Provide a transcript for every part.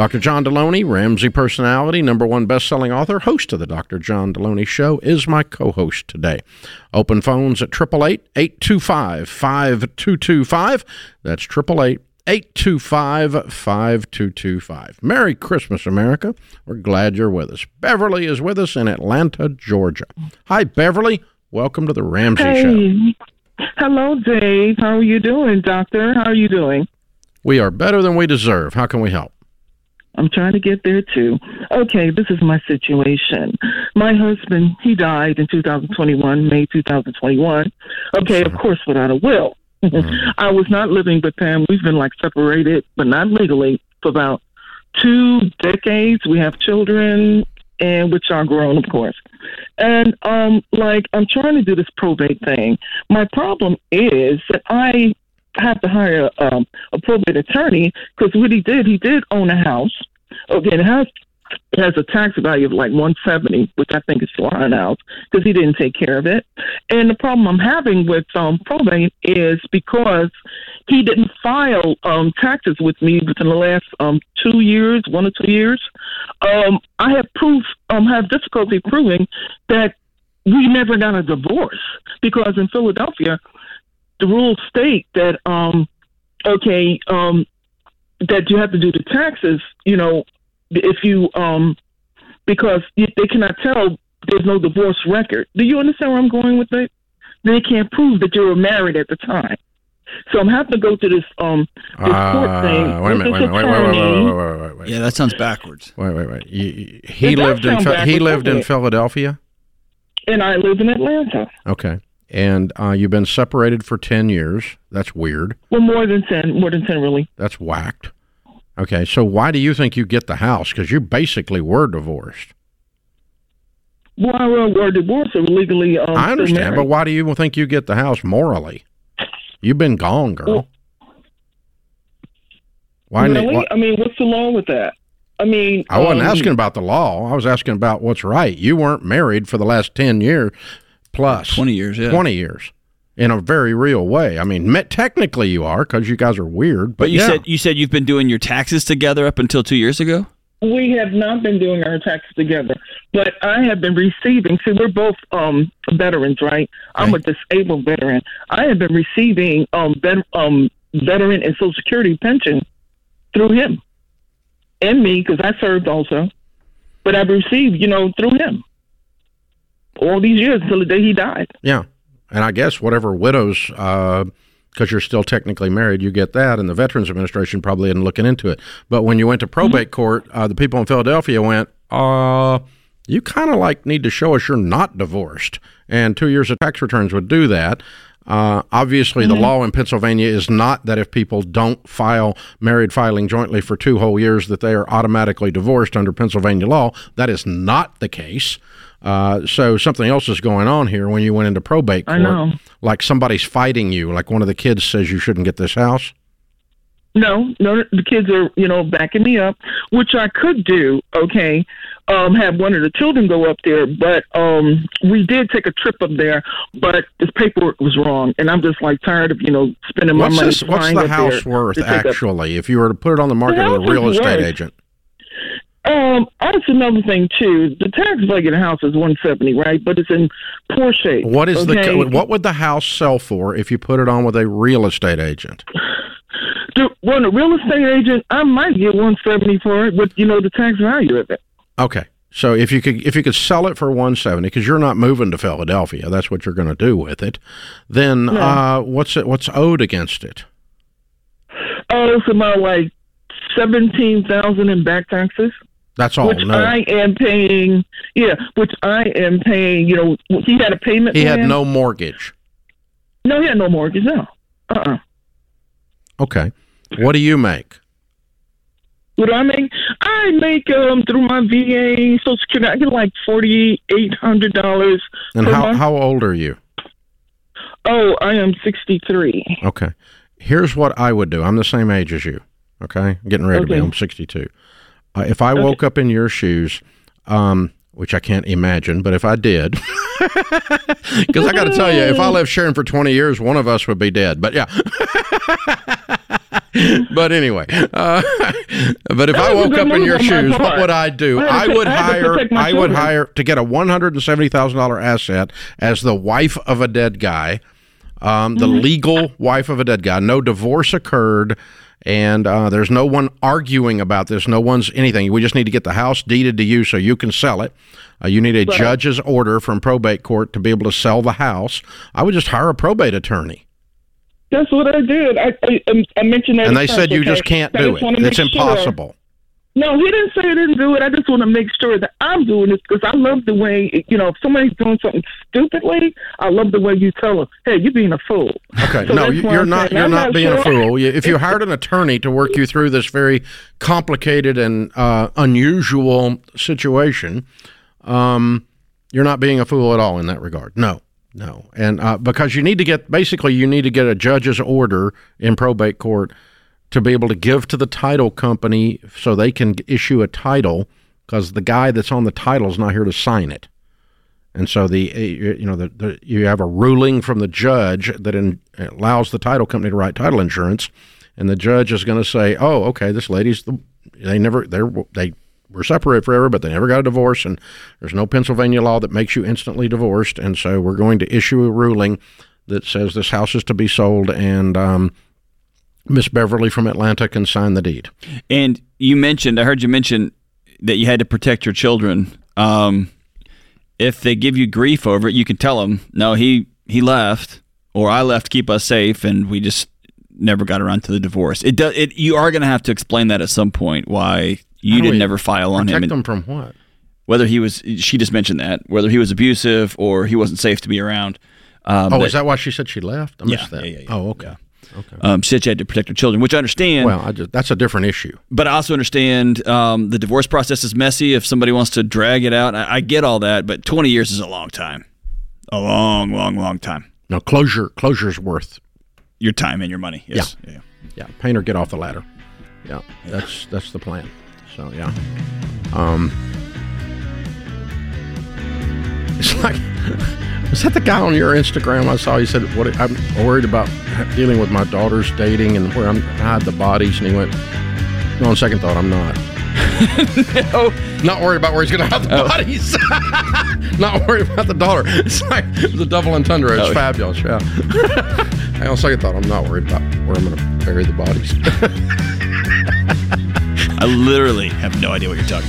Dr. John Delony, Ramsey personality, number one best-selling author, host of the Dr. John Delony Show, is my co-host today. Open phones at 888-825-5225. That's 888-825-5225. Merry Christmas, America. We're glad you're with us. Beverly is with us in Atlanta, Georgia. Hi, Beverly. Welcome to the Ramsey hey. Show. Hello, Dave. How are you doing, Doctor? How are you doing? We are better than we deserve. How can we help? I'm trying to get there too. Okay, this is my situation. My husband, he died in 2021, May 2021. Okay, of course, without a will. Mm-hmm. I was not living with him. We've been like separated, but not legally, for about two decades. We have children, and which are grown, of course. And um, like I'm trying to do this probate thing. My problem is that I have to hire um, a probate attorney because what he did, he did own a house. Okay, it has it has a tax value of like 170, which I think is still out because he didn't take care of it. And the problem I'm having with um, probate is because he didn't file um, taxes with me within the last um, two years, one or two years. Um, I have proof, um, have difficulty proving that we never got a divorce because in Philadelphia, the rules state that um, okay, um, that you have to do the taxes. You know, if you um because they cannot tell there's no divorce record. Do you understand where I'm going with it? They can't prove that you were married at the time. So I'm having to go to this um this uh, court thing. Wait a minute, wait, wait, wait, wait, wait, Yeah, that sounds backwards. Wait, wait, wait. You, he lived in he lived in Philadelphia, and I live in Atlanta. Okay, and uh, you've been separated for ten years. That's weird. Well, more than ten, more than ten, really. That's whacked. Okay, so why do you think you get the house? Because you basically were divorced. Well, I were divorced or legally. Um, I understand, but why do you think you get the house morally? You've been gone, girl. Well, why? Really? Why, I mean, what's the law with that? I mean, I wasn't um, asking about the law. I was asking about what's right. You weren't married for the last ten years plus 20 years, yeah. 20 years in a very real way. I mean, technically you are because you guys are weird. But, but you yeah. said you said you've been doing your taxes together up until two years ago. We have not been doing our taxes together, but I have been receiving. See, we're both um, veterans, right? I'm a disabled veteran. I have been receiving um, vet, um, veteran and Social Security pension through him and me because I served also. But I've received, you know, through him all these years until the day he died. Yeah, and I guess whatever widows, because uh, you're still technically married, you get that, and the Veterans Administration probably isn't looking into it. But when you went to probate mm-hmm. court, uh, the people in Philadelphia went, uh, you kind of like need to show us you're not divorced, and two years of tax returns would do that. Uh, obviously, mm-hmm. the law in Pennsylvania is not that if people don't file married filing jointly for two whole years that they are automatically divorced under Pennsylvania law. That is not the case. Uh, so something else is going on here when you went into probate court. I know. Like somebody's fighting you. Like one of the kids says you shouldn't get this house. No, no, the kids are, you know, backing me up, which I could do, okay, um, have one of the children go up there, but um, we did take a trip up there, but this paperwork was wrong, and I'm just like tired of, you know, spending my what's money. This, what's the house worth, actually, if you were to put it on the market the with a real estate worth, agent? Um, that's another thing too. The tax value of the house is one seventy, right? But it's in poor shape. What is okay? the what would the house sell for if you put it on with a real estate agent? The, well, a real estate agent, I might get one seventy for it, but you know the tax value of it. Okay, so if you could if you could sell it for one seventy, because you're not moving to Philadelphia, that's what you're going to do with it. Then no. uh, what's it? What's owed against it? Oh, it's about like seventeen thousand in back taxes. That's all. Which no. I am paying. Yeah, which I am paying. You know, he had a payment. He plan. had no mortgage. No, he had no mortgage. No. Uh. uh Okay. What do you make? What do I make? I make um through my VA Social Security. I get like forty eight hundred dollars. And how how old are you? Oh, I am sixty three. Okay. Here's what I would do. I'm the same age as you. Okay, I'm getting ready to be. I'm 62. Uh, if I woke up in your shoes, um, which I can't imagine, but if I did, because I got to tell you, if I lived sharing for 20 years, one of us would be dead. But yeah. but anyway, uh, but if I That was a woke up in your shoes, what would I do? I had to I would I had to hire. I would hire to get a one hundred and seventy thousand dollar asset as the wife of a dead guy, um, the Mm-hmm. legal wife of a dead guy. No divorce occurred. And uh, there's no one arguing about this. No one's anything. We just need to get the house deeded to you so you can sell it. Uh, you need a judge's order from probate court to be able to sell the house. I would just hire a probate attorney. That's what I did. I I, I mentioned that. And they said you okay? just can't do it. It's sure. impossible. No, he didn't say he didn't do it. I just want to make sure that I'm doing this because I love the way you know if somebody's doing something stupidly, I love the way you tell them, "Hey, you're being a fool." Okay, So no, you're not. You're I'm not not being a fool. If you hired an attorney to work you through this very complicated and uh, unusual situation, um, you're not being a fool at all in that regard. No, no, and uh, because you need to get basically you need to get a judge's order in probate court to be able to give to the title company so they can issue a title because the guy that's on the title is not here to sign it. And so the uh, you know the, the you have a ruling from the judge that in, allows the title company to write title insurance, and the judge is going to say, "Oh, okay, this lady's the they never they they were separated forever, but they never got a divorce, and there's no Pennsylvania law that makes you instantly divorced, and so we're going to issue a ruling that says this house is to be sold, and um, Miss Beverly from Atlanta can sign the deed." And you mentioned, I heard you mention that you had to protect your children. Um, if they give you grief over it, you can tell them, no, he he left, or I left to keep us safe, and we just never got around to the divorce. It does. It you are going to have to explain that at some point why you didn't ever file on him, Protect them from what? whether he was. She just mentioned that whether he was abusive or he wasn't safe to be around. Um, Oh, that- is that why she said she left? I Yeah, that. yeah, yeah. Oh, okay. Um, she said she had to protect her children, which I understand. Well, I just, that's a different issue. but I also understand um, the divorce process is messy. If somebody wants to drag it out, I, I get all that. But 20 years is a long time, a long, long, long time. No, closure closure's worth. Your time and your money. Yes. Yeah. Yeah, paint or get off the ladder. Yeah, that's that's the plan. So yeah, um, it's like was that the guy on your Instagram I saw? He said, "What I'm worried about dealing with my daughter's dating and where I'm I hide the bodies." And he went, "No, on second thought, I'm not." Oh, Not worried about where he's going to hide the oh. bodies. Not worried about the daughter. It's like the double entendre. It's Oh. fabulous. Yeah. Hey, on second thought, I'm not worried about where I'm going to bury the bodies. I literally have no idea what you're talking.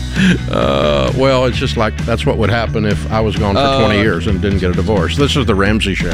Uh, well, it's just like that's what would happen if I was gone for 20 Uh, years and didn't get a divorce. This is the Ramsey Show.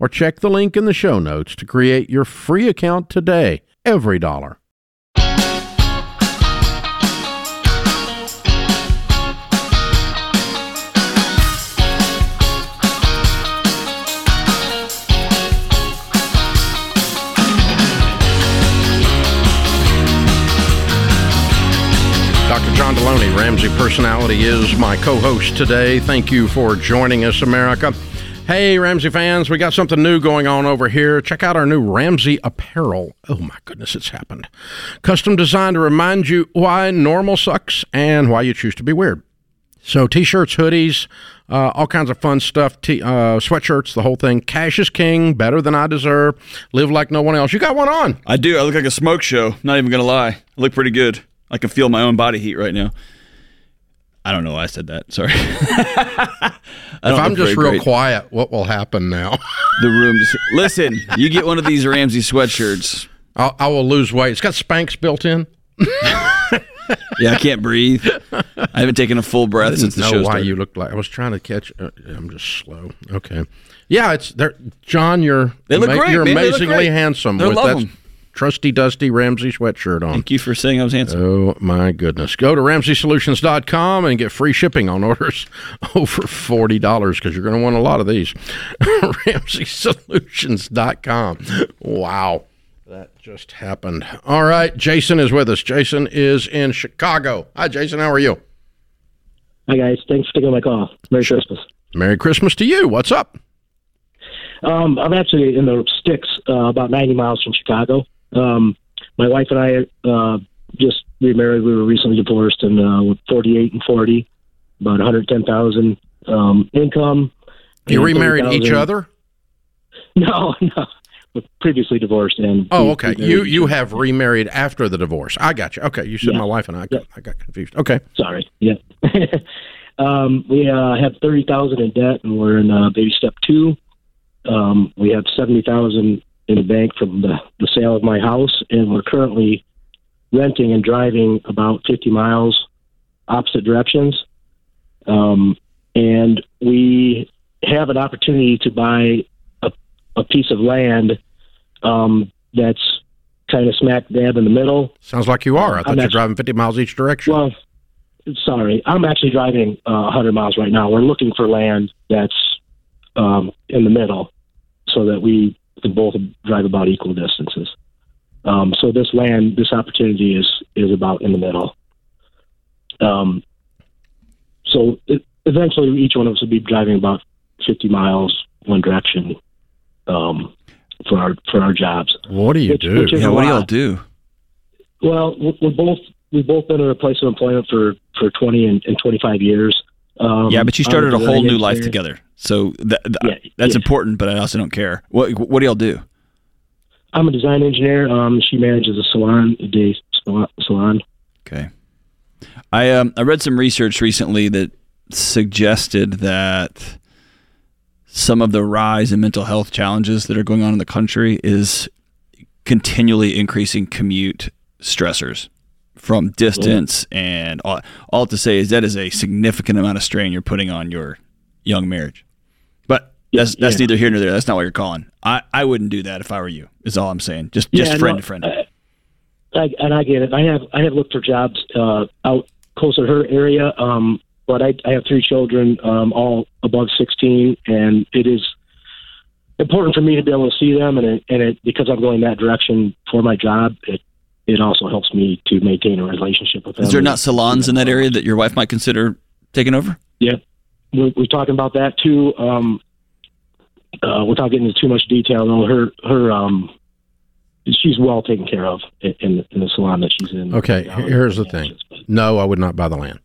or check the link in the show notes to create your free account today. EveryDollar. Dr. John Delony, Ramsey Personality, is my co host today. Thank you for joining us, America. Hey, Ramsey fans, we got something new going on over here. Check out our new Ramsey apparel. Oh my goodness, it's happened. Custom designed to remind you why normal sucks and why you choose to be weird. So, t shirts, hoodies, uh, all kinds of fun stuff, t- uh, sweatshirts, the whole thing. Cash is king, better than I deserve, live like no one else. You got one on. I do. I look like a smoke show. Not even gonna lie. I look pretty good. I can feel my own body heat right now. I don't know why I said that. Sorry. if I'm just real great. quiet, what will happen now? the room. Just, listen, you get one of these Ramsey sweatshirts. I'll, I will lose weight. It's got Spanx built in. yeah, I can't breathe. I haven't taken a full breath since the know show why started. you looked like I was trying to catch. Uh, I'm just slow. Okay. Yeah, it's there. John, you're they look ama- great, you're man. amazingly handsome They're with love that them. Trusty dusty Ramsey sweatshirt on. Thank you for saying I was handsome. Oh my goodness. Go to RamseySolutions.com and get free shipping on orders over forty dollars because you're going to want a lot of these. RamseySolutions.com. Wow. That just happened. All right, Jason is with us. Jason is in Chicago. Hi, Jason. How are you? Hi, guys. Thanks for taking my call. Merry Christmas. Merry Christmas to you. What's up? Um, I'm actually in the sticks, uh, about 90 miles from Chicago. Um, my wife and I uh, just remarried. We were recently divorced, and uh, with 48 and 40, about 110,000 um, income. You remarried each other? No, no previously divorced and oh okay you you have remarried after the divorce i got you okay you said yeah. my wife and i yeah. i got confused okay sorry yeah um, we uh, have 30000 in debt and we're in uh, baby step two um, we have 70000 in the bank from the, the sale of my house and we're currently renting and driving about 50 miles opposite directions um, and we have an opportunity to buy a piece of land um, that's kind of smack dab in the middle. Sounds like you are. I thought I'm you're actually, driving 50 miles each direction. Well, sorry, I'm actually driving uh, 100 miles right now. We're looking for land that's um, in the middle, so that we can both drive about equal distances. Um, so this land, this opportunity is is about in the middle. Um, so it, eventually, each one of us will be driving about 50 miles one direction um, for our for our jobs. What do you which, do? Which yeah, what do y'all do? Well, we're both we've both been in a place of employment for for twenty and, and twenty five years. Um, yeah, but you started a whole new life together, so that, that yeah, that's yeah. important. But I also don't care. What what do y'all do? I'm a design engineer. Um, she manages a salon, a day salon. Okay. I um I read some research recently that suggested that some of the rise in mental health challenges that are going on in the country is continually increasing commute stressors from distance and all, all to say is that is a significant amount of strain you're putting on your young marriage that's that's yeah. neither here nor there that's not what you're calling i i wouldn't do that if i were you is all i'm saying just just friend no, to friend I, I, and i get it i have i have looked for jobs uh, out closer to her area um but I, I have three children, um, all above 16, and it is important for me to be able to see them. And it, and it, because I'm going that direction for my job, it it also helps me to maintain a relationship with them. Is there not salons in that area that your wife might consider taking over? Yeah, we're, we're talking about that too. Um, uh, without getting into too much detail, though, her her um, she's well taken care of in, in the salon that she's in. Okay, here's the thing. No, I would not buy the land.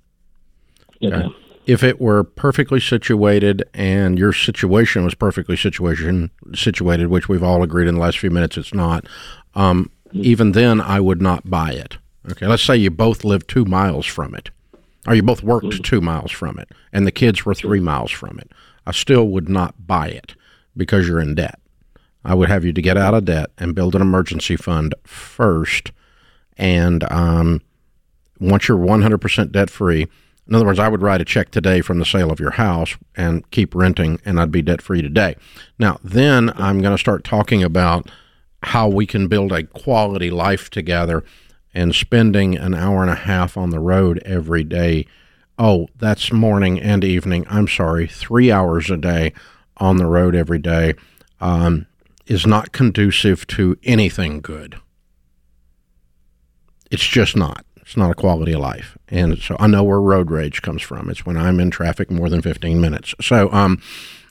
Okay. If it were perfectly situated and your situation was perfectly situation situated, which we've all agreed in the last few minutes it's not, um, even then I would not buy it. Okay, let's say you both live two miles from it, or you both worked mm-hmm. two miles from it, and the kids were three miles from it. I still would not buy it because you're in debt. I would have you to get out of debt and build an emergency fund first. And um, once you're 100% debt free, in other words, I would write a check today from the sale of your house and keep renting, and I'd be debt free today. Now, then I'm going to start talking about how we can build a quality life together and spending an hour and a half on the road every day. Oh, that's morning and evening. I'm sorry, three hours a day on the road every day um, is not conducive to anything good. It's just not. It's not a quality of life. And so I know where road rage comes from. It's when I'm in traffic more than 15 minutes. So, um,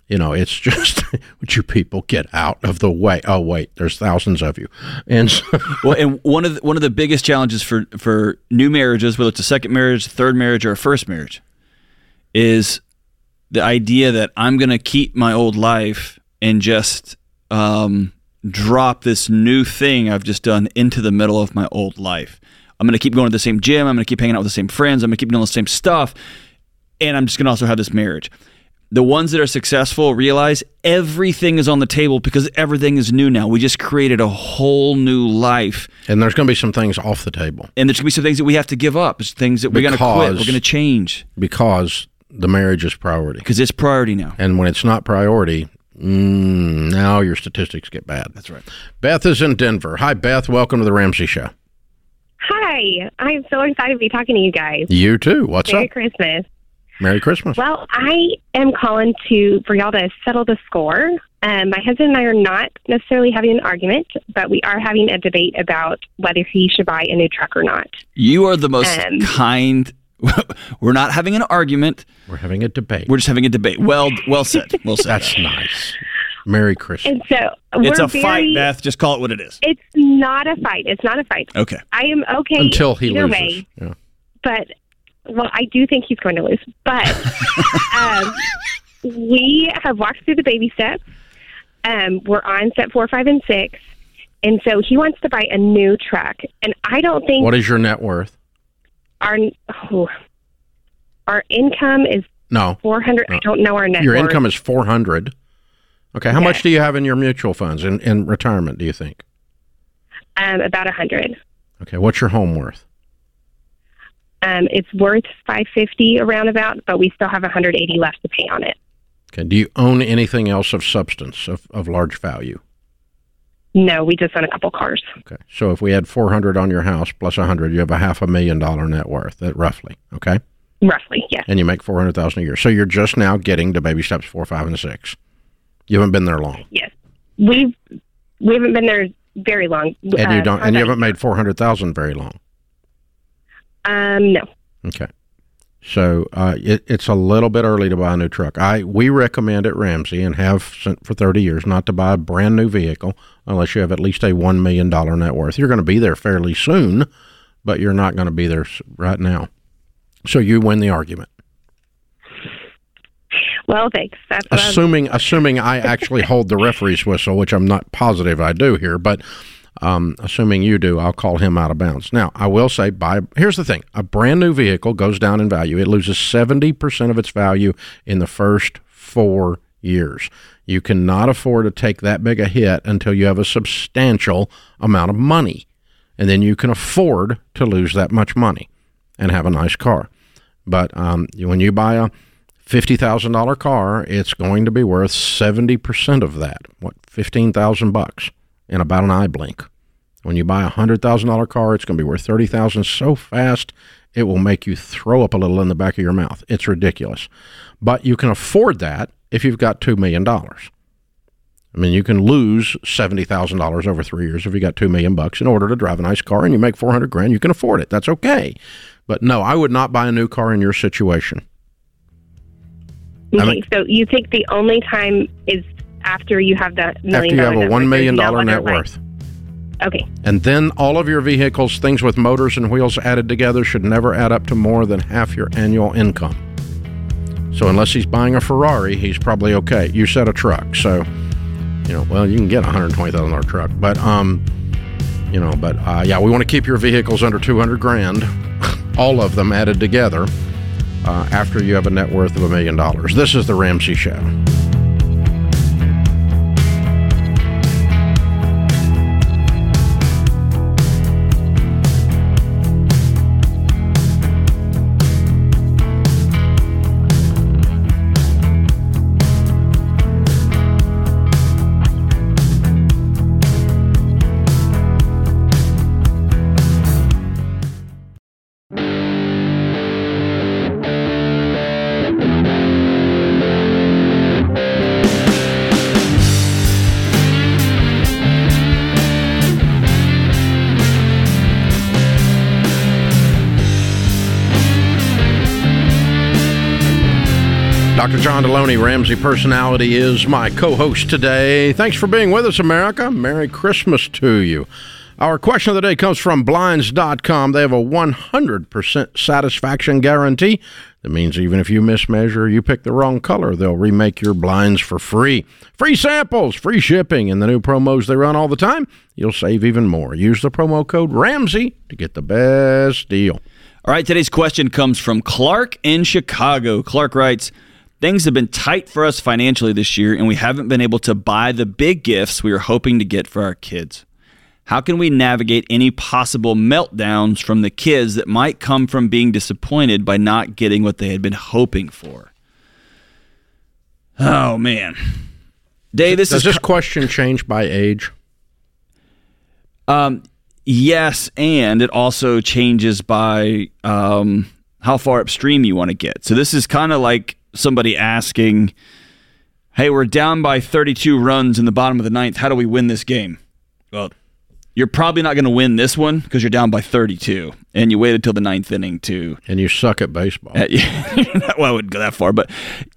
you know, it's just would you people get out of the way? Oh wait, there's thousands of you, and so, well, and one of the, one of the biggest challenges for for new marriages, whether it's a second marriage, third marriage, or a first marriage, is the idea that I'm going to keep my old life and just um, drop this new thing I've just done into the middle of my old life. I'm going to keep going to the same gym. I'm going to keep hanging out with the same friends. I'm going to keep doing the same stuff. and I'm just going to also have this marriage. The ones that are successful realize everything is on the table because everything is new now. We just created a whole new life. And there's going to be some things off the table And there's going to be some things that we have to give up. It's things that we're going to quit. We're going to change because the marriage is priority. because it's priority now. And when it's not priority, mm, now your statistics get bad. That's right. Beth is in Denver. Hi, Beth. Welcome to the Ramsey Show. Hi, I'm so excited to be talking to you guys. You too. What's Merry up? Merry Christmas. Merry Christmas. Well, I am calling to for y'all to settle the score. Um, my husband and I are not necessarily having an argument, but we are having a debate about whether he should buy a new truck or not. You are the most Um, kind. We're not having an argument. We're having a debate. We're just having a debate. Well, well said. Well said. That's nice. Merry Christmas. And so it's we're a fight, Beth. Just call it what it is. It's not a fight. It's not a fight. Okay. I am okay Until he loses. way, Yeah. but well, I do think he's going to lose. But um, we have walked through the baby steps. Um, we're on step four, five, and six, and so he wants to buy a new truck. And I don't think What is your net worth? Our oh, our income is No. four hundred. I don't know our net. Your income is 400. Okay. How much do you have in your mutual funds in, in retirement, do you think? um, about a hundred. Okay. What's your home worth? Um, it's worth five fifty around about, but we still have one hundred eighty left to pay on it. Okay. Do you own anything else of substance, of, of large value? No, we just own a couple cars. Okay. So if we had 400 on your house plus 100, you have a half a million dollar net worth, at roughly. Okay. Roughly, yes. And you make 400,000 a year. So you're just now getting to baby steps four, five, and six. You haven't been there long. Yes, we've we haven't been there very long. And Uh, you don't, for and you haven't made 400,000 very long. Um, no. Okay. So uh, it, it's a little bit early to buy a new truck. I we recommend at Ramsey and have sent for thirty years not to buy a brand new vehicle unless you have at least a one million dollar net worth. You're going to be there fairly soon, but you're not going to be there right now. So you win the argument. Well, thanks. That's assuming assuming I actually hold the referee's whistle, which I'm not positive I do here, but um, assuming you do, I'll call him out of bounds. Now, I will say, buy. Here's the thing: a brand new vehicle goes down in value. It loses seventy percent of its value in the first four years. You cannot afford to take that big a hit until you have a substantial amount of money, and then you can afford to lose that much money and have a nice car. But um, when you buy a fifty thousand dollar car, it's going to be worth seventy percent of that. What fifteen thousand bucks in about an eye blink. When you buy a hundred thousand dollar car, it's going to be worth thirty thousand so fast it will make you throw up a little in the back of your mouth. It's ridiculous, but you can afford that if you've got two million dollars. I mean, you can lose seventy thousand dollars over three years if you got two million bucks in order to drive a nice car, and you make four hundred grand. You can afford it. That's okay. But no, I would not buy a new car in your situation. I Okay, mean- so you think the only time is after you have that million After you have a one million dollar net worth. Okay, And then all of your vehicles, things with motors and wheels added together, should never add up to more than half your annual income. So unless he's buying a Ferrari, he's probably okay. You said a truck, so you know, well, you can get a hundred twenty thousand dollar truck, but um, you know, but uh, yeah, we want to keep your vehicles under two hundred grand, all of them added together, uh, after you have a net worth of a million dollars. This is the Ramsey Show. John Delony, Ramsey Personality, is my co host today. Thanks for being with us, America. Merry Christmas to you. Our question of the day comes from Blinds.com. They have a 100% satisfaction guarantee. That means even if you mismeasure, you pick the wrong color, they'll remake your blinds for free. Free samples, free shipping, and the new promos they run all the time. You'll save even more. Use the promo code RAMSEY to get the best deal. All right, today's question comes from Clark in Chicago. Clark writes, Things have been tight for us financially this year, and we haven't been able to buy the big gifts we were hoping to get for our kids. How can we navigate any possible meltdowns from the kids that might come from being disappointed by not getting what they had been hoping for? Oh, man. Dave, this Does is this question change by age? Um, yes, and it also changes by um, how far upstream you want to get. So this is kind of like somebody asking, "Hey, we're down by 32 runs in the bottom of the ninth. How do we win this game?" Well, you're probably not going to win this one because you're down by 32, and you waited till the ninth inning to And you suck at baseball. uh, yeah, well, I wouldn't go that far, but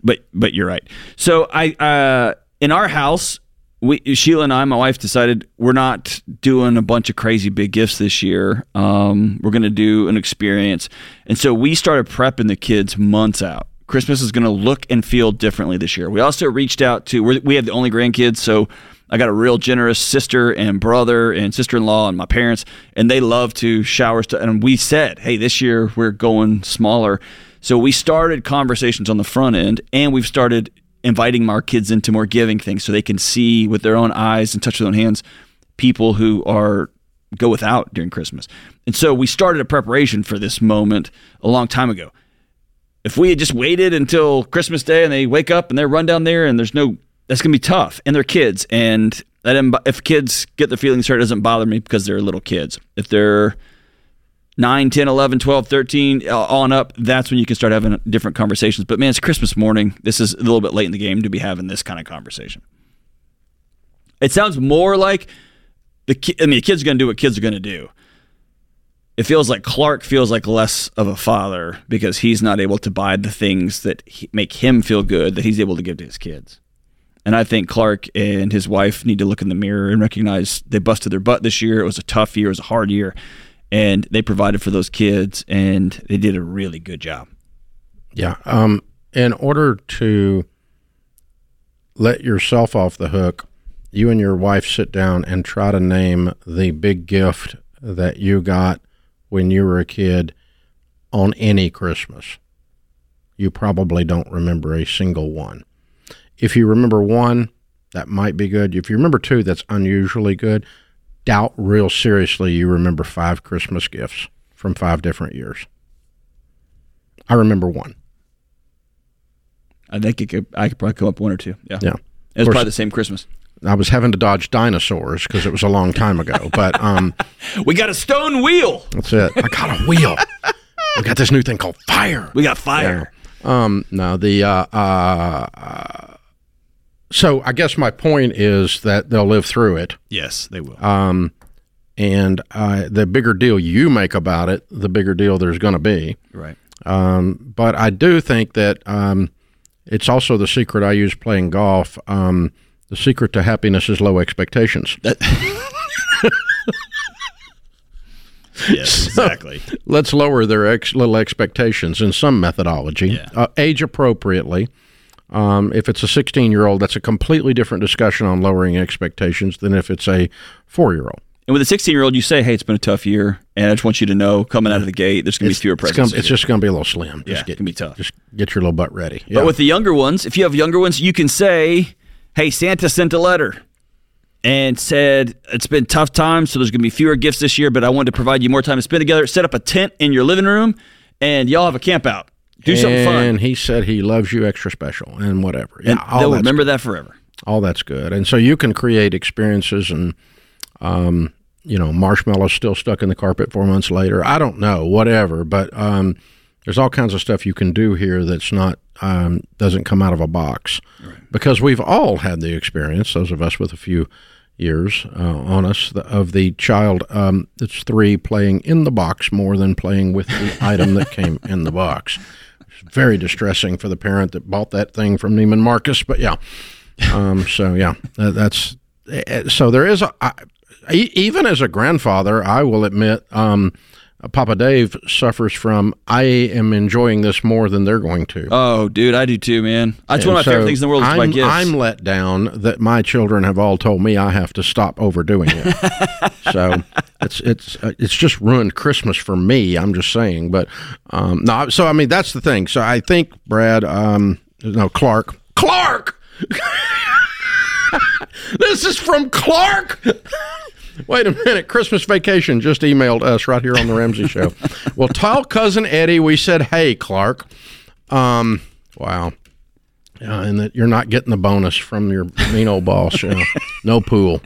but but you're right. So I uh, in our house, we Sheila and I, my wife, decided we're not doing a bunch of crazy big gifts this year. Um, we're going to do an experience, and so we started prepping the kids months out. Christmas is going to look and feel differently this year. We also reached out to we have the only grandkids, so I got a real generous sister and brother and sister in law and my parents, and they love to shower stuff. And we said, hey, this year we're going smaller. So we started conversations on the front end, and we've started inviting our kids into more giving things so they can see with their own eyes and touch their own hands people who are go without during Christmas. And so we started a preparation for this moment a long time ago. If we had just waited until Christmas Day and they wake up and they're run down there and there's no, that's going to be tough. And they're kids. And that, if kids get their feelings hurt, it doesn't bother me because they're little kids. If they're 9, 10, 11, 12, 13, uh, on up, that's when you can start having different conversations. But man, it's Christmas morning. This is a little bit late in the game to be having this kind of conversation. It sounds more like the ki- I mean, the kid's are going to do what kids are going to do. It feels like Clark feels like less of a father because he's not able to buy the things that he, make him feel good that he's able to give to his kids. And I think Clark and his wife need to look in the mirror and recognize they busted their butt this year. It was a tough year, it was a hard year, and they provided for those kids, and they did a really good job. Yeah. Um, in order to let yourself off the hook, you and your wife sit down and try to name the big gift that you got when you were a kid on any Christmas. You probably don't remember a single one. If you remember one, that might be good. If you remember two, that's unusually good. Doubt real seriously you remember five Christmas gifts from five different years. I remember one. I think it could, I could probably come up one or two. Yeah, Yeah. it was course. probably the same Christmas. I was having to dodge dinosaurs because it was a long time ago. But um, We got a stone wheel. that's it. I got a wheel. We got this new thing called fire. We got fire. Um, no, the uh, uh, uh, so I guess my point is that they'll live through it, Yes, they will. um, and uh, the bigger deal you make about it, the bigger deal there's going to be. right. Um, but I do think that um, it's also the secret I use playing golf. Um, the secret to happiness is low expectations. Yes, exactly. let's lower their ex- little expectations in some methodology, Yeah. uh, age appropriately. Um, if it's a 16 year old, that's a completely different discussion on lowering expectations than if it's a four year old. And with a 16 year old, you say, "Hey, it's been a tough year, and I just want you to know, coming out of the gate, there's going to be fewer It's, presents. gonna, it's just going to be a little slim. yeah, Just it's get, going to be tough. just get your little butt ready. Yeah. But with the younger ones, if you have younger ones, you can say, "Hey, Santa sent a letter and said it's been tough times, so there's going to be fewer gifts this year, but I wanted to provide you more time to spend together. Set up a tent in your living room, and y'all have a camp out. Do something fun, and he said he loves you extra special and whatever. Yeah, and they'll remember that forever." all that's good. And so you can create experiences and, um, you know, marshmallows still stuck in the carpet four months later. I don't know, whatever. But um, there's all kinds of stuff you can do here that's not um, doesn't come out of a box because we've all had the experience. Those of us with a few years uh, on us the, of the child um, that's three playing in the box more than playing with the item that came in the box. It's very distressing for the parent that bought that thing from Neiman Marcus. But yeah, um, so yeah, that, that's eh, so there is a I, even as a grandfather, I will admit, um, Papa Dave suffers from. I am enjoying this more than they're going to. Oh, dude, I do too, man. That's one of my so favorite things in the world is I'm, gifts. I'm let down that my children have all told me I have to stop overdoing it. so it's it's uh, it's just ruined Christmas for me. I'm just saying, but um, no. So I mean, that's the thing. So I think Brad, um, no Clark, Clark. this is from Clark. Wait a minute. Christmas vacation just emailed us right here on the Ramsey Show. well, tell cousin Eddie we said, "Hey, Clark." Um, wow. Yeah, and that you're not getting the bonus from your mean old boss. You know. No pool.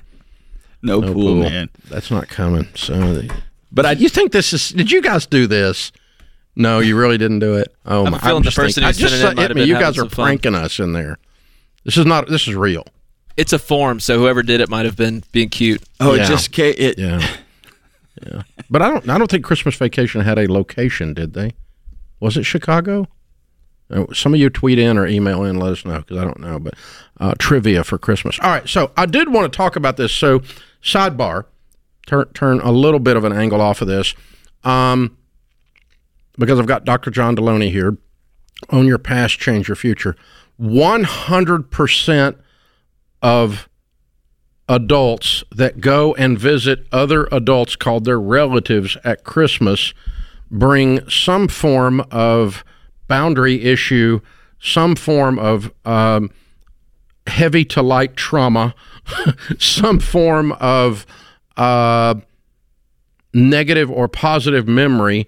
no, No pool, man. That's not coming. So, But I you think this is? Did you guys do this? No, you really didn't do it. Oh I'm my! feeling the just person I just it said- hit me. You guys are some fun. pranking us in there. This is not. This is real. It's a form, so whoever did it might have been being cute. oh, Yeah. it just ca- it. Yeah. Yeah. But I don't. I don't think Christmas Vacation had a location. Did they? Was it Chicago? Uh, Some of you tweet in or email in, let us know because I don't know. But uh, trivia for Christmas. All right, so I did want to talk about this. So, sidebar, turn turn a little bit of an angle off of this, um, because I've got Dr. John Delony here. Own your past, change your future. One hundred percent of adults that go and visit other adults called their relatives at Christmas bring some form of boundary issue, some form of um, heavy to light trauma, some form of uh, negative or positive memory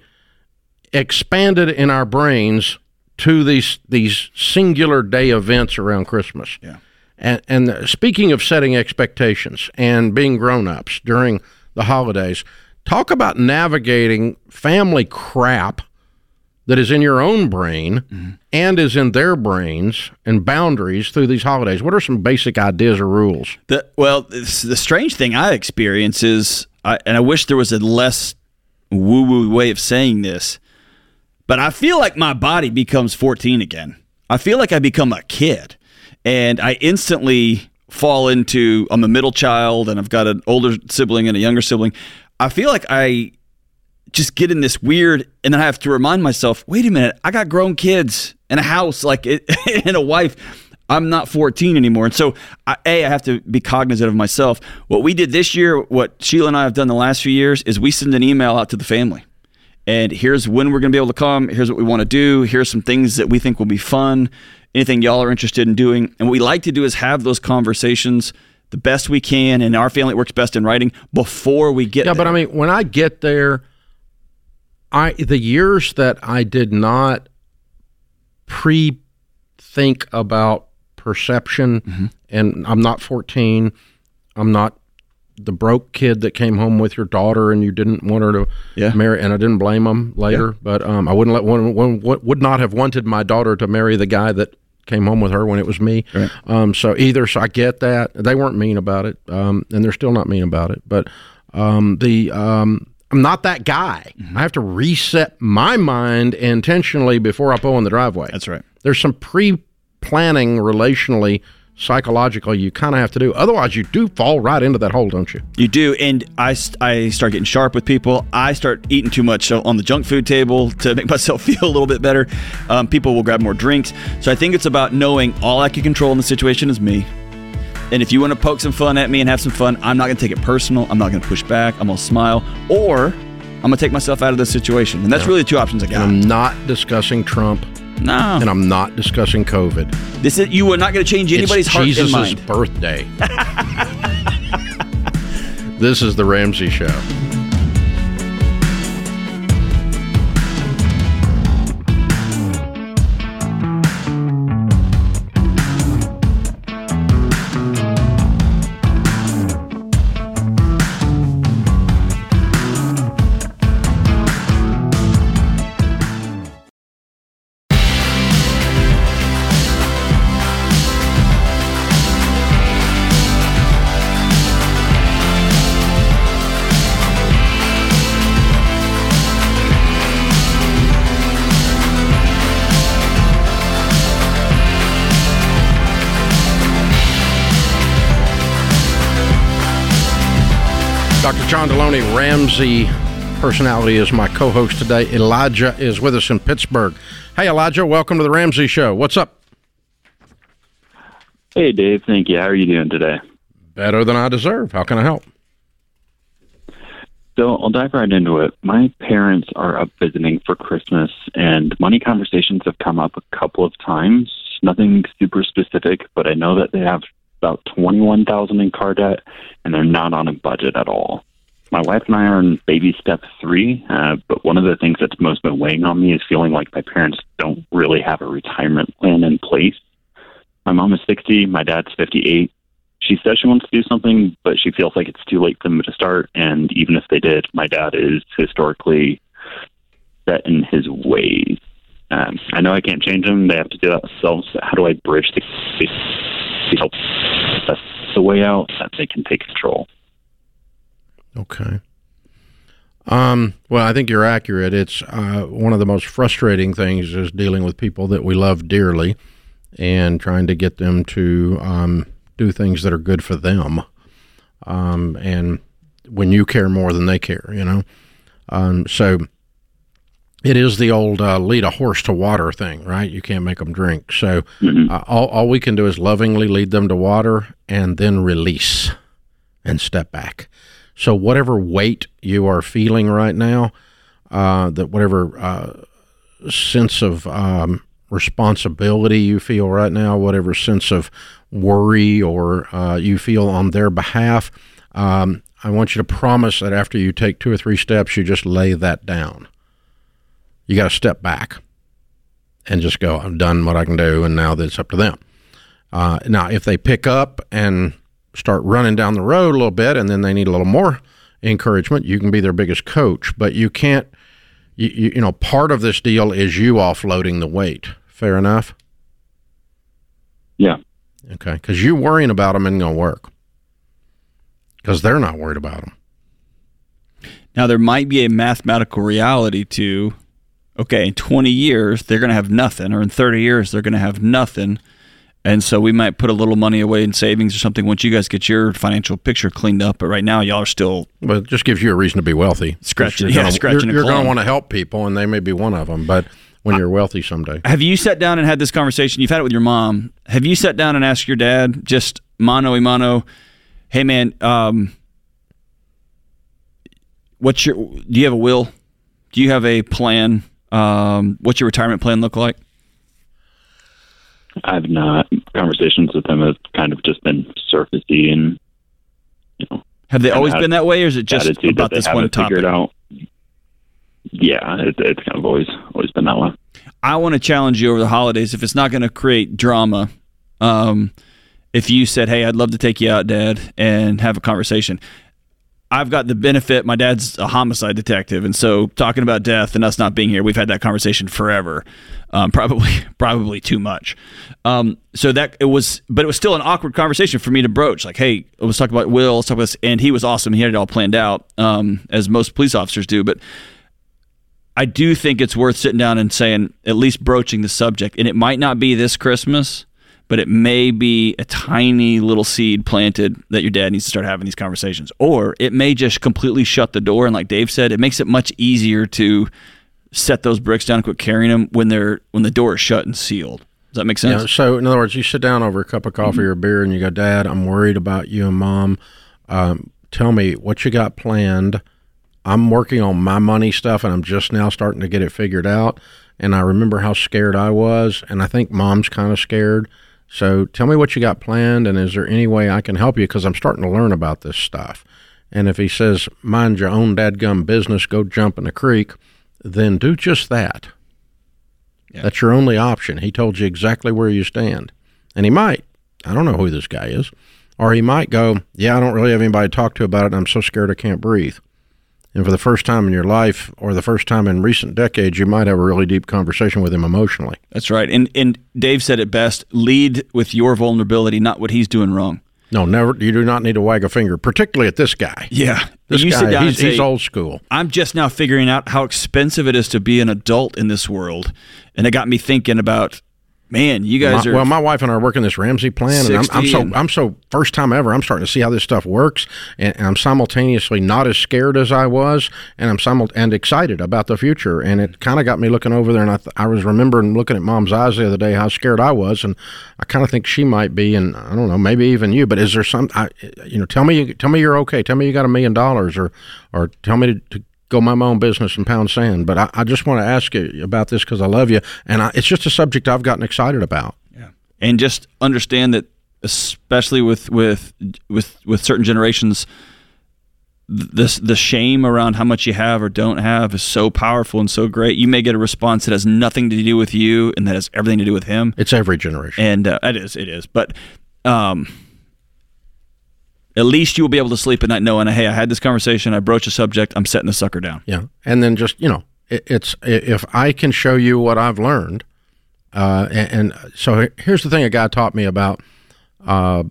expanded in our brains to these these singular day events around Christmas. Yeah. And, and speaking of setting expectations and being grown ups during the holidays, talk about navigating family crap that is in your own brain mm-hmm. and is in their brains and boundaries through these holidays. What are some basic ideas or rules? The, well, the strange thing I experience is, I, and I wish there was a less woo woo way of saying this, but I feel like my body becomes 14 again. I feel like I become a kid, and I instantly fall into I'm a middle child, and I've got an older sibling and a younger sibling. I feel like I just get in this weird, and then I have to remind myself, wait a minute, I got grown kids and a house, like and a wife. I'm not 14 anymore, and so I, a I have to be cognizant of myself. What we did this year, what Sheila and I have done the last few years, is we send an email out to the family, and here's when we're going to be able to come. Here's what we want to do. Here's some things that we think will be fun. Anything y'all are interested in doing, and what we like to do is have those conversations the best we can, and our family works best in writing before we get. Yeah, but. I mean, when I get there, I the years that I did not pre think about perception, Mm-hmm. and I'm not 14, I'm not the broke kid that came home with your daughter and you didn't want her to Yeah. marry, and I didn't blame them later, but um, I wouldn't let one, one would not have wanted my daughter to marry the guy that came home with her when it was me. Right. Um, so either, so I get that they weren't mean about it, um, and they're still not mean about it, but um, the um, I'm not that guy. Mm-hmm. I have to reset my mind intentionally before I pull in the driveway. That's right. There's some pre-planning relationally, psychologically you kind of have to do. Otherwise, you do fall right into that hole, don't you? You do, and I, I start getting sharp with people. I start eating too much on the junk food table to make myself feel a little bit better. Um, people will grab more drinks. So I think it's about knowing all I can control in the situation is me. And if you want to poke some fun at me and have some fun, I'm not going to take it personal. I'm not going to push back. I'm going to smile, or I'm going to take myself out of this situation. And that's really the two options I And. I'm not discussing Trump, No, and I'm not discussing COVID. this is you are not going to change anybody's it's heart Jesus' and mind. birthday. this is the Ramsey Show. John Delony, Ramsey personality is my co-host today. Elijah is with us in Pittsburgh. Hey, Elijah, welcome to the Ramsey Show. What's up? Hey, Dave. Thank you. How are you doing today? Better than I deserve. How can I help? So I'll dive right into it. My parents are up visiting for Christmas, and money conversations have come up a couple of times. Nothing super specific, but I know that they have about twenty-one thousand in car debt, and they're not on a budget at all. My wife and I are in baby step three, uh, but one of the things that's most been weighing on me is feeling like my parents don't really have a retirement plan in place. My mom is 60, my dad's 58. She says she wants to do something, but she feels like it's too late for them to start. And even if they did, my dad is historically set in his ways. Um, I know I can't change them; they have to do that themselves. How do I bridge the help? That's the way out that they can take control. Okay. Um, well, I think you're accurate. It's uh, one of the most frustrating things is dealing with people that we love dearly and trying to get them to um, do things that are good for them. Um, and when you care more than they care, you know. Um, so it is the old uh, lead a horse to water thing, right? You can't make them drink. So uh, all, all we can do is lovingly lead them to water and then release and step back. So whatever weight you are feeling right now, uh, that whatever uh, sense of um, responsibility you feel right now, whatever sense of worry or uh, you feel on their behalf, um, I want you to promise that after you take two or three steps, you just lay that down. You got to step back and just go, I've done what I can do, and now it's up to them. Uh, now, if they pick up and start running down the road a little bit and then they need a little more encouragement, you can be their biggest coach, but you can't, you, you, you know, part of this deal is you offloading the weight. Fair enough? Yeah. Okay. Because you worrying about them isn't going to work because they're not worried about them. Now there might be a mathematical reality to, okay, in 20 years they're going to have nothing, or in 30 years they're going to have nothing, and so we might put a little money away in savings or something once you guys get your financial picture cleaned up. But right now y'all are still But it just gives you a reason to be wealthy. Scratching- You're yeah, gonna- scratching You're, you're going to want to help people, and they may be one of them. But when you're wealthy someday, Have you sat down and had this conversation? You've had it with your mom. Have you sat down and asked your dad just mano a mano? Hey man, um, what's your? Do you have a will? Do you have a plan? Um, what's your retirement plan look like? I've not conversations with them have kind of just been surfacey and you know Have they always been that way, or is it just about this one topic? figured out. Yeah, it, it's kind of always always been that way. I want to challenge you over the holidays. If it's not going to create drama, um, if you said, "Hey, I'd love to take you out, Dad, and have a conversation," I've got the benefit. My dad's a homicide detective, and so talking about death and us not being here, we've had that conversation forever. Um, probably, probably too much. Um, so that it was, but it was still an awkward conversation for me to broach. Like, hey, let's talk about Will. Let's talk about this, and he was awesome. He had it all planned out, um, as most police officers do, but. I do think it's worth sitting down and saying, at least broaching the subject. And it might not be this Christmas, but it may be a tiny little seed planted that your dad needs to start having these conversations. Or it may just completely shut the door. And like Dave said, it makes it much easier to set those bricks down and quit carrying them when they're when the door is shut and sealed. Does that make sense? Yeah. So, in other words, you sit down over a cup of coffee or a beer, and you go, "Dad, I'm worried about you and Mom. Um, tell me what you got planned. I'm working on my money stuff, and I'm just now starting to get it figured out. And I remember how scared I was, and I think Mom's kind of scared. So, tell me what you got planned, and is there any way I can help you? Because I'm starting to learn about this stuff. And if he says, "Mind your own dadgum business, go jump in the creek," then do just that. That's your only option. He told you exactly where you stand. And he might. I don't know who this guy is. Or he might go, Yeah, I don't really have anybody to talk to about it. And I'm so scared I can't breathe. And for the first time in your life, or the first time in recent decades, you might have a really deep conversation with him emotionally. That's right. And and Dave said it best: lead with your vulnerability, not what he's doing wrong. No, never. You do not need to wag a finger, particularly at this guy. Yeah. This you guy, he's, say, he's old school. I'm just now figuring out how expensive it is to be an adult in this world. And it got me thinking about man, you guys My- are well, my wife and I are working this Ramsey plan, and I'm, I'm so and- I'm so first time ever. I'm starting to see how this stuff works, and, and I'm simultaneously not as scared as I was, and I'm simul- and excited about the future. And it kind of got me looking over there, and I th- I was remembering looking at Mom's eyes the other day how scared I was, and I kind of think she might be, and I don't know, maybe even you. But is there some, I, you know, tell me tell me you're okay. Tell me you got a million dollars, or or tell me to. to Go mind my own business and pound sand, but I, I just want to ask you about this because I love you, and I, it's just a subject I've gotten excited about. Yeah, and just understand that especially with with with with certain generations this the shame around how much you have or don't have is so powerful and so great you may get a response that has nothing to do with you and that has everything to do with him It's every generation. and uh, it is it is but um at least you will be able to sleep at night knowing hey i had this conversation i broached a subject i'm setting the sucker down Yeah, and then just you know, it, it's if I can show you what I've learned, uh, and, and so here's the thing a guy taught me about. Uh,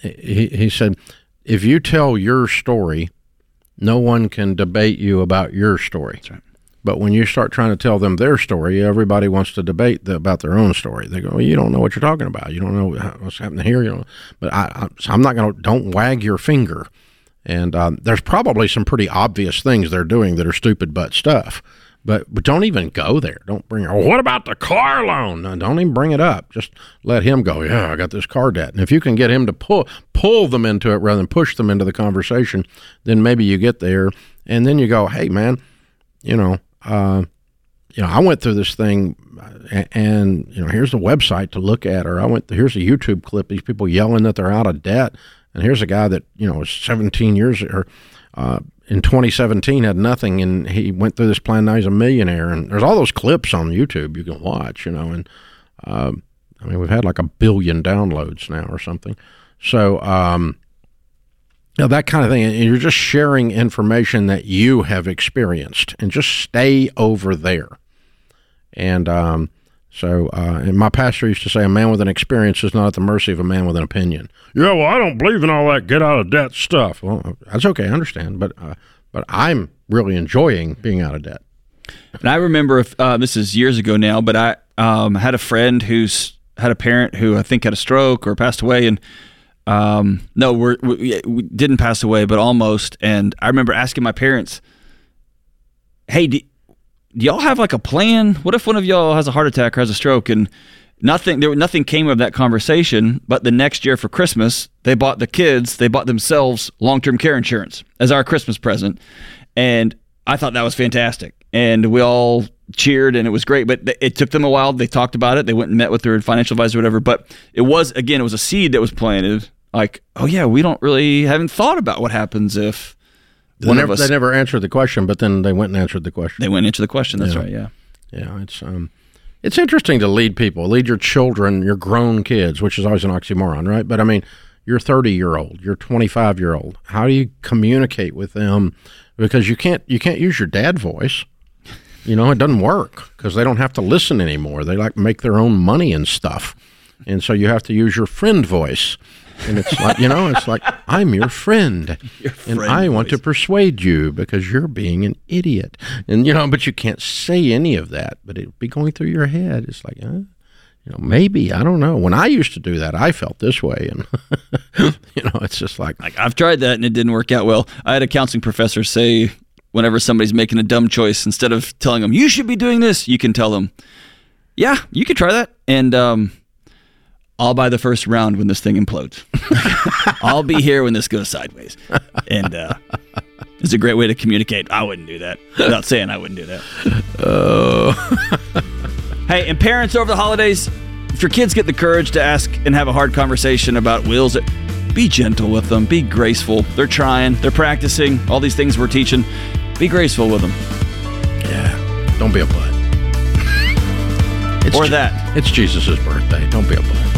he he said, if you tell your story, no one can debate you about your story. That's right. But when you start trying to tell them their story, everybody wants to debate the, about their own story. They go, well, "You don't know what you're talking about. You don't know what's happening here." You know, but I, I, I'm not going to. Don't wag your finger. And um, there's probably some pretty obvious things they're doing that are stupid butt stuff. But, but don't even go there. Don't bring. Oh, what about the car loan? No, don't even bring it up. Just let him go. Yeah, I got this car debt. And if you can get him to pull pull them into it rather than push them into the conversation, then maybe you get there. And then you go, hey man, you know, uh, you know, I went through this thing, uh, and you know, here's the website to look at, or I went. Here's a YouTube clip. These people yelling that they're out of debt, and here's a guy that you know is 17 years or uh, in 2017 had nothing, and he went through this plan. Now he's a millionaire, and there's all those clips on YouTube you can watch. You know, and um, I mean, we've had like a billion downloads now or something. So. Um, you know, that kind of thing. And you're just sharing information that you have experienced and just stay over there. And um, so, uh, and my pastor used to say, a man with an experience is not at the mercy of a man with an opinion. Yeah, well, I don't believe in all that get out of debt stuff. Well, that's okay. I understand. But, uh, but I'm really enjoying being out of debt. And I remember if uh, this is years ago now, but I um, had a friend who's had a parent who I think had a stroke or passed away, and um, no, we're, we, we didn't pass away, but almost. And I remember asking my parents, "Hey, do, do y'all have like a plan? What if one of y'all has a heart attack or has a stroke?" And nothing, there nothing came of that conversation. But the next year for Christmas, they bought the kids, they bought themselves long term care insurance as our Christmas present, and I thought that was fantastic. And we all cheered and it was great, but it took them a while. They talked about it. They went and met with their financial advisor, or whatever. But it was, again, it was a seed that was planted. Like, oh, yeah, we don't really haven't thought about what happens if They one never, of us. they never answered the question, but then they went and answered the question. They went into the question. That's Yeah. right. Yeah. Yeah, it's um, it's interesting to lead people, lead your children, your grown kids, which is always an oxymoron, right? But I mean, you're 30 year old, you're 25 year old. How do you communicate with them? Because you can't you can't use your dad voice. You know, it doesn't work because they don't have to listen anymore. They like make their own money and stuff, and so you have to use your friend voice. And it's like you know, it's like I'm your friend, and I want to persuade you because you're being an idiot. And you know, but you can't say any of that. But it'd be going through your head. It's like, uh, you know, maybe I don't know. When I used to do that, I felt this way, and you know, it's just like, Like I've tried that and it didn't work out well. I had a counseling professor say whenever somebody's making a dumb choice, instead of telling them you should be doing this, you can tell them, yeah, you could try that, and um, I'll buy the first round when this thing implodes. I'll be here when this goes sideways, and uh, it's a great way to communicate. I wouldn't do that without saying I wouldn't do that. Oh. Hey, and parents over the holidays, if your kids get the courage to ask and have a hard conversation about wills, be gentle with them. Be graceful. They're trying. They're practicing. All these things we're teaching. Be graceful with them. yeah, don't be a butt. Or Je- that. It's Jesus' birthday. Don't be a butt.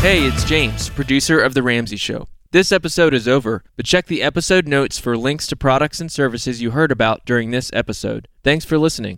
Hey, it's James, producer of The Ramsey Show. This episode is over, but check the episode notes for links to products and services you heard about during this episode. Thanks for listening.